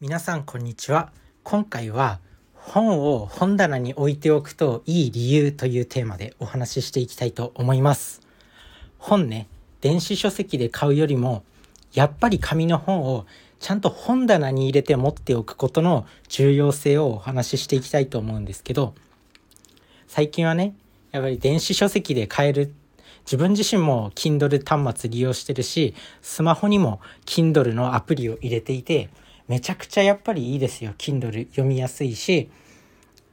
皆さんこんにちは。今回は本を本棚に置いておくといい理由というテーマでお話ししていきたいと思います。本ね電子書籍で買うよりもやっぱり紙の本をちゃんと本棚に入れて持っておくことの重要性をお話ししていきたいと思うんですけど最近はねやっぱり電子書籍で買える自分自身も Kindle 端末利用してるしスマホにも Kindle のアプリを入れていてめちゃくちゃやっぱりいいですよ。Kindle 読みやすいし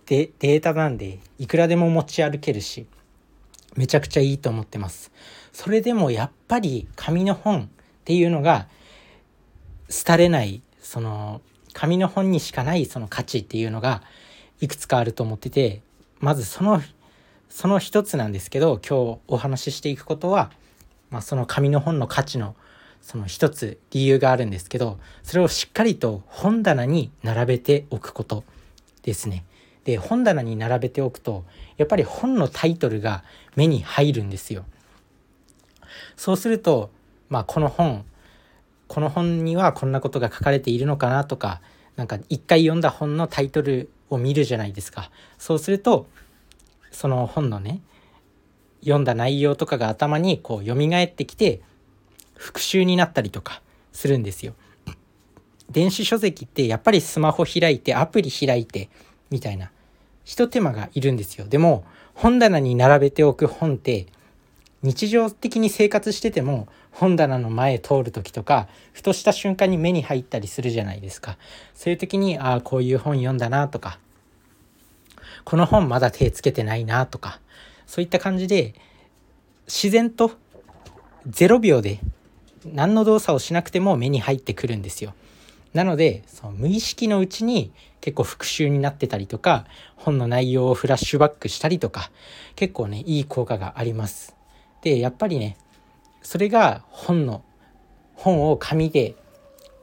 でデータなんでいくらでも持ち歩けるしめちゃくちゃいいと思ってます。それでもやっぱり紙の本っていうのが廃れないその紙の本にしかないその価値っていうのがいくつかあると思っててまずそのその一つなんですけど今日お話ししていくことは、まあ、その紙の本の価値のその一つ理由があるんですけどそれをしっかりと本棚に並べておくことですね。で本棚に並べておくとやっぱり本のタイトルが目に入るんですよ。そうすると、まあ、この本この本にはこんなことが書かれているのかなとかなんか一回読んだ本のタイトルを見るじゃないですか。そうするとその本のね読んだ内容とかが頭にこう蘇ってきて復習になったりとかするんですよ。電子書籍ってやっぱりスマホ開いてアプリ開いてみたいな一手間がいるんですよ。でも本棚に並べておく本って日常的に生活してても本棚の前通る時とかふとした瞬間に目に入ったりするじゃないですか。そういう時にああこういう本読んだなとかこの本まだ手つけてないなとかそういった感じで自然と0秒で何の動作をしなくても目に入ってくるんですよ。なのでその無意識のうちに結構復習になってたりとか本の内容をフラッシュバックしたりとか結構ねいい効果があります。でやっぱりねそれが本の本を紙で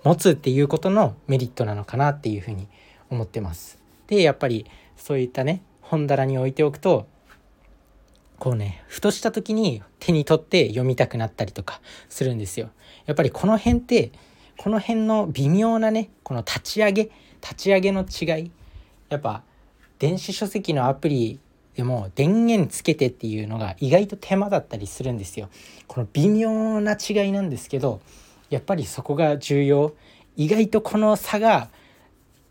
持つっていうことのメリットなのかなっていうふうに思ってます。でやっぱりそういったね本棚に置いておくとこうねふとした時に手に取って読みたくなったりとかするんですよ。やっぱりこの辺ってこの辺の微妙なねこの立ち上げ立ち上げの違いやっぱ電子書籍のアプリでも電源つけてっていうのが意外と手間だったりするんですよ。この微妙な違いなんですけどやっぱりそこが重要意外とこの差が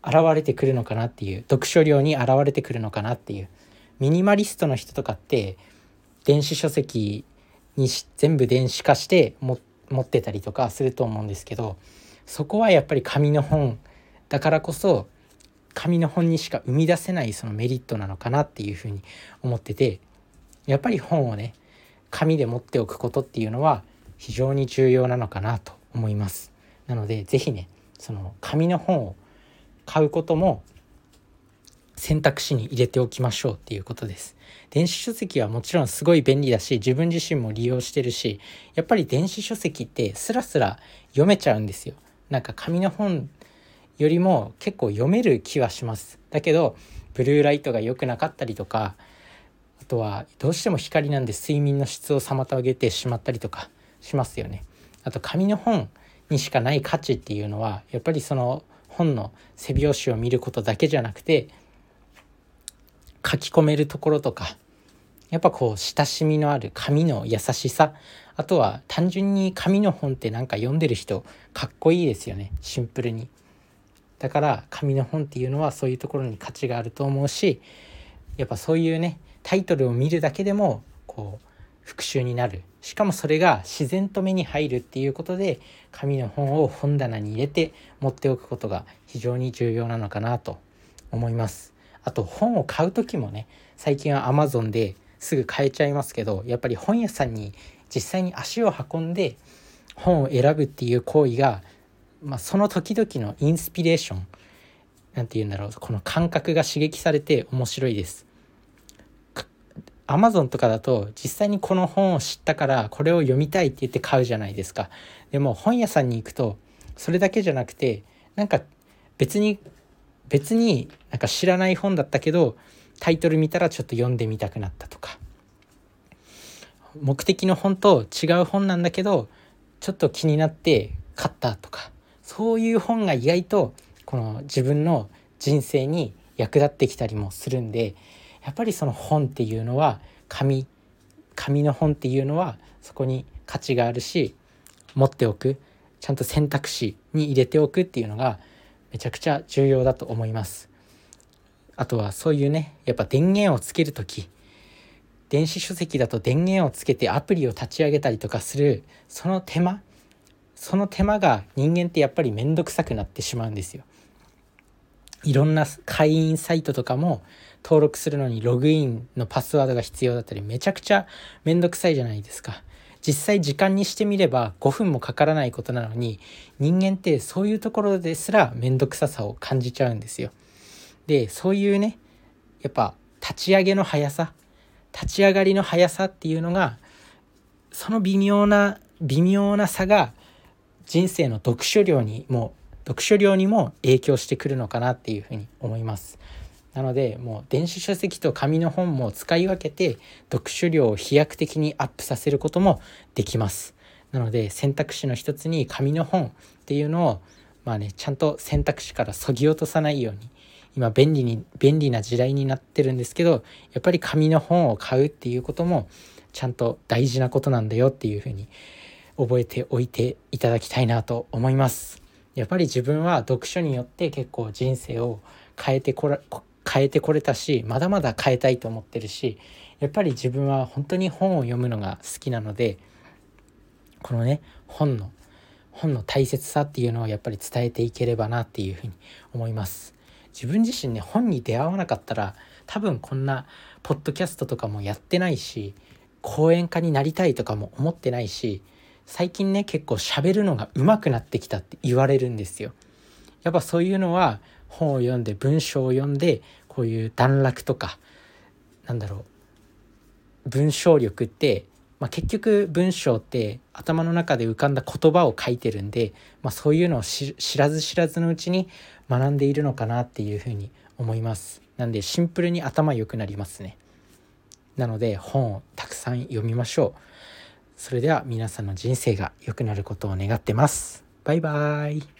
現れてくるのかなっていう読書量に現れてくるのかなっていうミニマリストの人とかって電子書籍にし全部電子化して持ってたりとかすると思うんですけどそこはやっぱり紙の本だからこそ紙の本にしか生み出せないそのメリットなのかなっていうふうに思っててやっぱり本をね紙で持っておくことっていうのは非常に重要なのかなと思います。なので是非ねその紙の本を買うことも選択肢に入れておきましょうっていうことです。電子書籍はもちろんすごい便利だし自分自身も利用してるしやっぱり電子書籍ってスラスラ読めちゃうんですよ。なんか紙の本よりも結構読める気はします。だけどブルーライトが良くなかったりとかあとはどうしても光なんで睡眠の質を妨げてしまったりとかしますよね。あと紙の本にしかない価値っていうのはやっぱりその本の背表紙を見ることだけじゃなくて書き込めるところとかやっぱこう親しみのある紙の優しさあとは単純に紙の本ってなんか読んでる人かっこいいですよねシンプルに。だから紙の本っていうのはそういうところに価値があると思うしやっぱそういうねタイトルを見るだけでもこう復習になる。しかもそれが自然と目に入るっていうことで紙の本を本棚に入れて持っておくことが非常に重要なのかなと思います。あと本を買う時もね最近は Amazon ですぐ買えちゃいますけどやっぱり本屋さんに実際に足を運んで本を選ぶっていう行為が、まあ、その時々のインスピレーション何て言うんだろうこの感覚が刺激されて面白いです。アマゾンとかだと実際にこの本を知ったからこれを読みたいって言って買うじゃないですか。でも本屋さんに行くとそれだけじゃなくてなんか別に別になんか知らない本だったけどタイトル見たらちょっと読んでみたくなったとか。目的の本と違う本なんだけどちょっと気になって買ったとか。そういう本が意外とこの自分の人生に役立ってきたりもするんでやっぱりその本っていうのは紙紙の本っていうのはそこに価値があるし持っておく。ちゃんと選択肢に入れておくっていうのがめちゃくちゃ重要だと思います。あとはそういうねやっぱ電源をつける時電子書籍だと電源をつけてアプリを立ち上げたりとかするその手間その手間が人間ってやっぱり面倒くさくなってしまうんですよ。いろんな会員サイトとかも登録するのにログインのパスワードが必要だったりめちゃくちゃめんどくさいじゃないですか。実際時間にしてみれば5分もかからないことなのに人間ってそういうところですら面倒くささを感じちゃうんですよ。でそういうねやっぱ立ち上げの速さ立ち上がりの速さっていうのがその微妙な微妙な差が人生の読書量にも読書量にも影響してくるのかなっていうふうに思います。なのでもう電子書籍と紙の本も使い分けて読書量を飛躍的にアップさせることもできます。なので選択肢の一つに紙の本っていうのをまあねちゃんと選択肢からそぎ落とさないように今便利に便利な時代になってるんですけどやっぱり紙の本を買うっていうこともちゃんと大事なことなんだよっていうふうに覚えておいていただきたいなと思います。やっぱり自分は読書によって結構人生を変えてこら変えてこれたしまだまだ変えたいと思ってるしやっぱり自分は本当に本を読むのが好きなのでこのね本の本の大切さっていうのをやっぱり伝えていければなっていうふうに思います。自分自身ね本に出会わなかったら多分こんなポッドキャストとかもやってないし講演家になりたいとかも思ってないし最近ね結構喋るのが上手くなってきたって言われるんですよ。やっぱそういうのは本を読んで文章を読んでこういう段落とかなんだろう文章力って、まあ、結局文章って頭の中で浮かんだ言葉を書いてるんで、まあ、そういうのを知らず知らずのうちに学んでいるのかなっていうふうに思います。なんでシンプルに頭良くなりますね。なので本をたくさん読みましょう。それでは皆さんの人生が良くなることを願ってます。バイバーイ。